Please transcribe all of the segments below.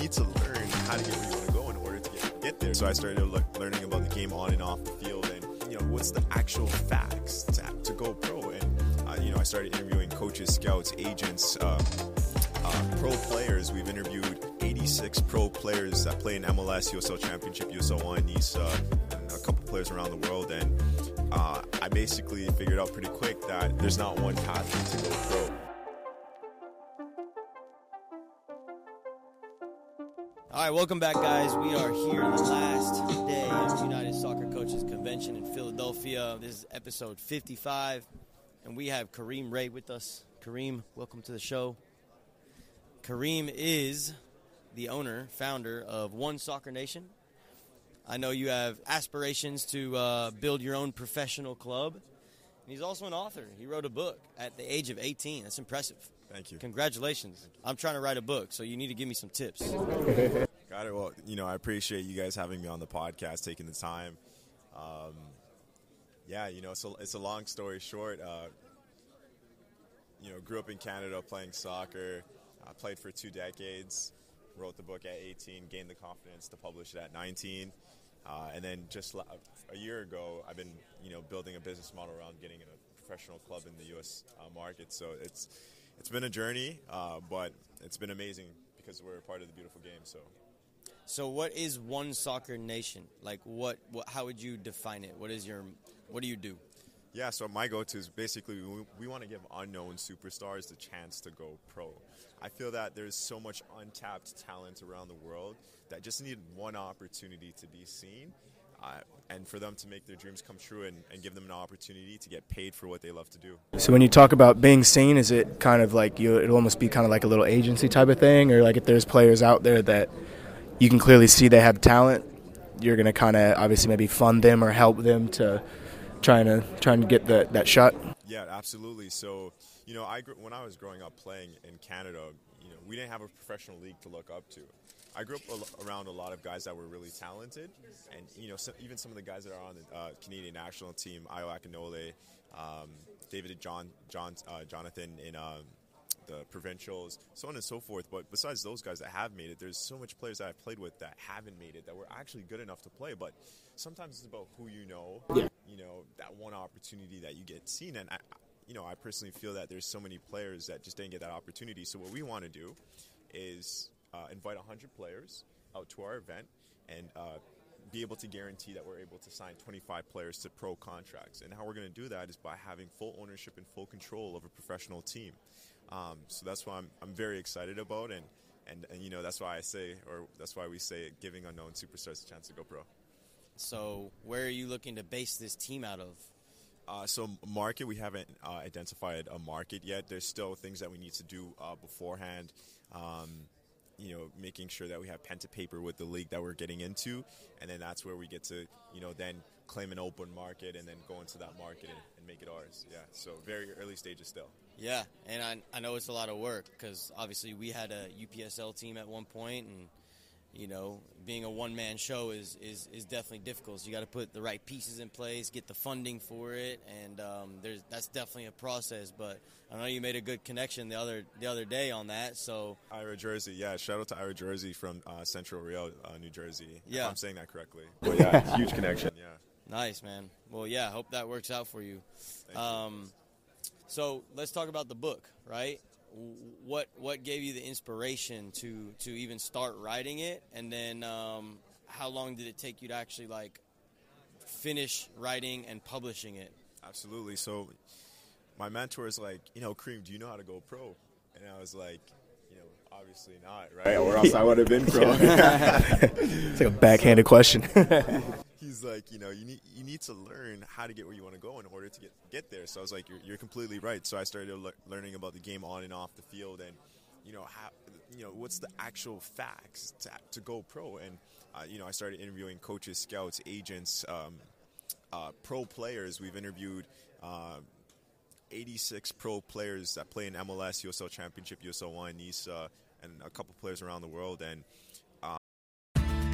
need to learn how to get where you want to go in order to get, get there. So I started le- learning about the game on and off the field, and you know what's the actual facts to, to go pro. And uh, you know I started interviewing coaches, scouts, agents, uh, uh, pro players. We've interviewed 86 pro players that play in MLS, USL Championship, USL One, NISA, and a couple players around the world. And uh, I basically figured out pretty quick that there's not one path to go pro. All right, welcome back, guys. We are here on the last day of the United Soccer Coaches Convention in Philadelphia. This is episode 55, and we have Kareem Rae with us. Kareem, welcome to the show. Kareem is the owner, founder of One Soccer Nation. I know you have aspirations to uh, build your own professional club. And he's also an author. He wrote a book at the age of 18. That's impressive. Thank you. Congratulations. I'm trying to write a book, so you need to give me some tips. Got it. Well, you know, I appreciate you guys having me on the podcast, taking the time. Um, yeah, you know, it's a, it's a long story short. Uh, you know, grew up in Canada playing soccer. I played for two decades. Wrote the book at 18. Gained the confidence to publish it at 19. Uh, and then just a year ago, I've been you know building a business model around getting a professional club in the U.S. Uh, market. So it's it's been a journey, uh, but it's been amazing because we're part of the beautiful game. So. So, what is One Soccer Nation? Like, what, what? How would you define it? What is your? What do you do? Yeah, so my go-to is basically we, we want to give unknown superstars the chance to go pro. I feel that there's so much untapped talent around the world that just need one opportunity to be seen. Uh, and for them to make their dreams come true and, and, give them an opportunity to get paid for what they love to do. So when you talk about being seen, is it kind of like you? It'll almost be kind of like a little agency type of thing, or like if there's players out there that you can clearly see they have talent, you're going to kind of obviously maybe fund them or help them to trying to trying to get that that shot. Yeah, absolutely. So you know, I when I was growing up playing in Canada, you know, we didn't have a professional league to look up to. I grew up around a lot of guys that were really talented, and you know, so, even some of the guys that are on the uh, Canadian national team, Ayo Akinola, um, David John, John uh, Jonathan in um, the provincials, so on and so forth. But besides those guys that have made it, there's so much players that I've played with that haven't made it that were actually good enough to play. But sometimes it's about who you know, yeah. you know, that one opportunity that you get seen. And I, you know, I personally feel that there's so many players that just didn't get that opportunity. So what we want to do is uh, invite 100 players out to our event and uh, be able to guarantee that we're able to sign 25 players to pro contracts. And how we're going to do that is by having full ownership and full control of a professional team. Um, so that's why I'm, I'm very excited about, and, and and you know that's why I say, or that's why we say, giving unknown superstars a chance to go pro. So where are you looking to base this team out of? Uh, so market, we haven't uh, identified a market yet. There's still things that we need to do uh, beforehand. Um, you know, making sure that we have pen to paper with the league that we're getting into, and then that's where we get to, you know, then claim an open market and then go into that market and, and make it ours. Yeah, so very early stages still. Yeah, and I, I know it's a lot of work because obviously we had a UPSL team at one point, and you know, being a one man show is, is, is definitely difficult. So you got to put the right pieces in place, get the funding for it, and um, there's that's definitely a process. But I know you made a good connection the other the other day on that. So Ira Jersey, yeah, shout out to Ira Jersey from uh, Central Rio, uh, New Jersey. Yeah, I'm saying that correctly. But yeah, huge connection. Yeah. Nice man. Well, yeah, hope that works out for you. Um, you. So let's talk about the book, right? What what gave you the inspiration to to even start writing it, and then um, how long did it take you to actually like finish writing and publishing it? Absolutely. So my mentor is like, you know, Kareem, do you know how to go pro? And I was like, you know, obviously not, right? Or else I would have been pro. it's like a backhanded question he's like, you know, you need you need to learn how to get where you want to go in order to get get there. So I was like, you're, you're completely right. So I started le- learning about the game on and off the field, and you know how, you know, what's the actual facts to to go pro, and uh, you know, I started interviewing coaches, scouts, agents, um, uh, pro players. We've interviewed. Uh, 86 pro players that play in MLS, USL Championship, USL One, NISA, and a couple players around the world. And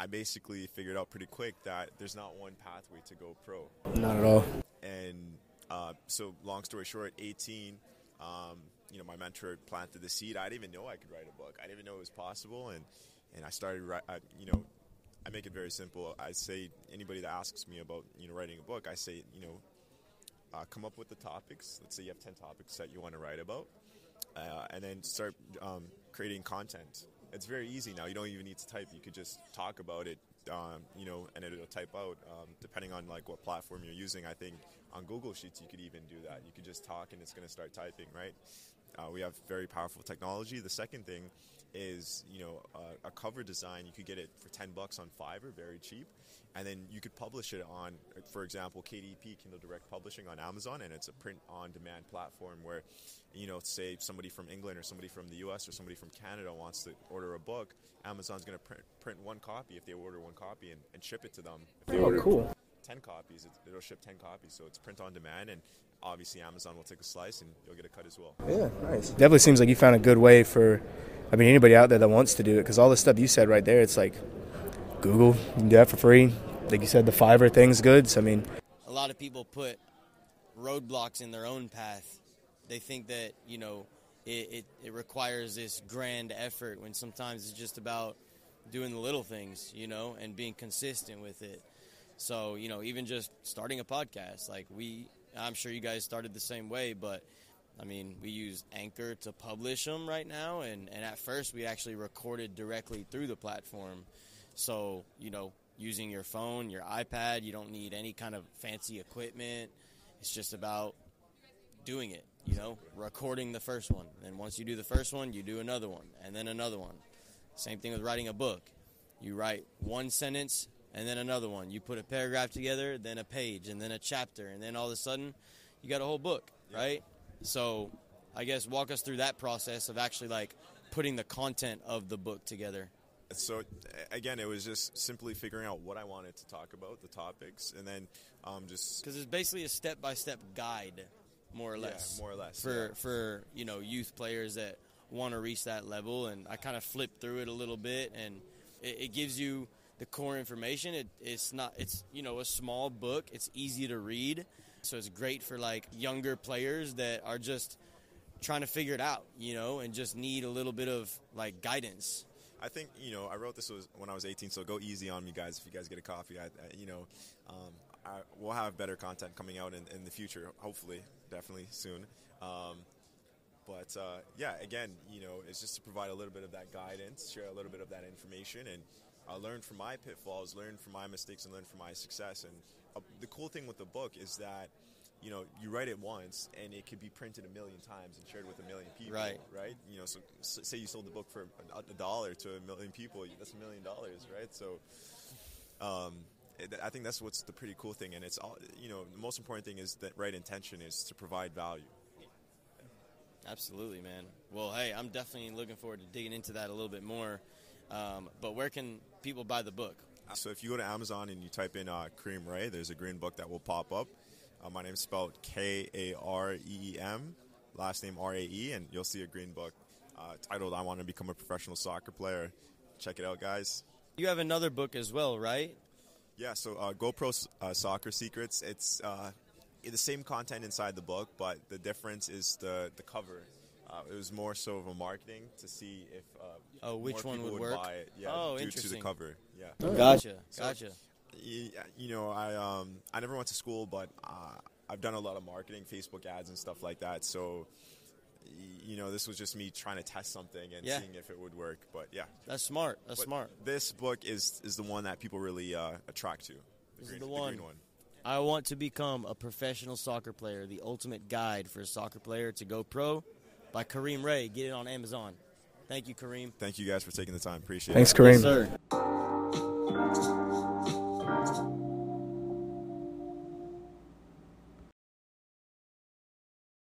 I basically figured out pretty quick that there's not one pathway to go pro. Not at all. And uh, so, long story short, 18, um, you know, my mentor planted the seed. I didn't even know I could write a book. I didn't even know it was possible, and and I started. I, you know, I make it very simple. I say anybody that asks me about you know writing a book, I say you know, uh, come up with the topics. Let's say you have ten topics that you want to write about, uh, and then start um, creating content. It's very easy now. You don't even need to type. You could just talk about it, um, you know, and it'll type out. Um, depending on like what platform you're using, I think on Google Sheets you could even do that. You could just talk and it's going to start typing, right? Uh, we have very powerful technology. The second thing is, you know, uh, a cover design. You could get it for ten bucks on Fiverr, very cheap, and then you could publish it on, for example, KDP Kindle Direct Publishing on Amazon, and it's a print-on-demand platform where, you know, say somebody from England or somebody from the U.S. or somebody from Canada wants to order a book, Amazon's going to print, print one copy if they order one copy and, and ship it to them. Oh, cool. 10 copies, it, it'll ship 10 copies. So it's print on demand, and obviously Amazon will take a slice and you'll get a cut as well. Yeah, nice. Definitely seems like you found a good way for, I mean, anybody out there that wants to do it, because all the stuff you said right there, it's like Google, you can do that for free. Like you said, the Fiverr thing's good. So, I mean, a lot of people put roadblocks in their own path. They think that you know it, it, it requires this grand effort when sometimes it's just about doing the little things, you know, and being consistent with it. So you know, even just starting a podcast, like we, I'm sure you guys started the same way, but I mean, we use Anchor to publish them right now, and and at first we actually recorded directly through the platform. So you know, using your phone, your iPad, you don't need any kind of fancy equipment. It's just about doing it, you know, recording the first one. And once you do the first one, you do another one, and then another one. Same thing with writing a book. You write one sentence and then another one. You put a paragraph together, then a page, and then a chapter, and then all of a sudden, you got a whole book, right? So, I guess walk us through that process of actually like putting the content of the book together. So again, it was just simply figuring out what I wanted to talk about, the topics, and then um, just Because it's basically a step by step guide, more or Yeah, less. more or less, For yeah. for you know youth players that want to reach that level, and I kind of flipped through it a little bit, and it, it gives you the core information. It, it's not it's you know a small book. It's easy to read, so it's great for like younger players that are just trying to figure it out, you know, and just need a little bit of like guidance. I think you know I wrote this was when I was 18, so go easy on me, guys. If you guys get a coffee, I, I, you know, um, I, we'll have better content coming out in, in the future. Hopefully, definitely soon. Um, but uh, yeah, again, you know, it's just to provide a little bit of that guidance, share a little bit of that information, and uh, learn from my pitfalls, learn from my mistakes, and learn from my success. And uh, the cool thing with the book is that. You know, you write it once, and it could be printed a million times and shared with a million people. Right. Right. You know, so s- say you sold the book for a, a dollar to a million people, that's a million dollars, right? So, um, I think that's what's the pretty cool thing, and it's all. You know, the most important thing is that right intention is to provide value. Absolutely, man. Well, hey, I'm definitely looking forward to digging into that a little bit more. Um, but where can people buy the book? So if you go to Amazon and you type in uh, Kareem Rae, there's a green book that will pop up. Uh, my name's spelled K A R E E M, last name R A E, and you'll see a green book uh, titled "I Want to Become a Professional Soccer Player." Check it out, guys. You have another book as well, right? Yeah, so uh, GoPro uh, Soccer Secrets. It's uh, the same content inside the book, but the difference is the the cover. Uh, it was more so of a marketing to see if uh, Oh, which one would would work? buy it. Yeah, Oh, due to the cover. Yeah. Gotcha, So- gotcha. You know, I um, I never went to school, but uh, I've done a lot of marketing, Facebook ads, and stuff like that. So, you know, this was just me trying to test something and Yeah. seeing if it would work. But yeah, That's smart. That's But smart. This book is is the one that people really uh, attract to. The This is green, the the one. green one. I want to become a professional soccer player. The ultimate guide for a soccer player to go pro by Kareem Rae. Get it on Amazon. Thank you, Kareem. Thank you guys for taking the time. Appreciate thanks, it. Thanks, Kareem. Yes, sir.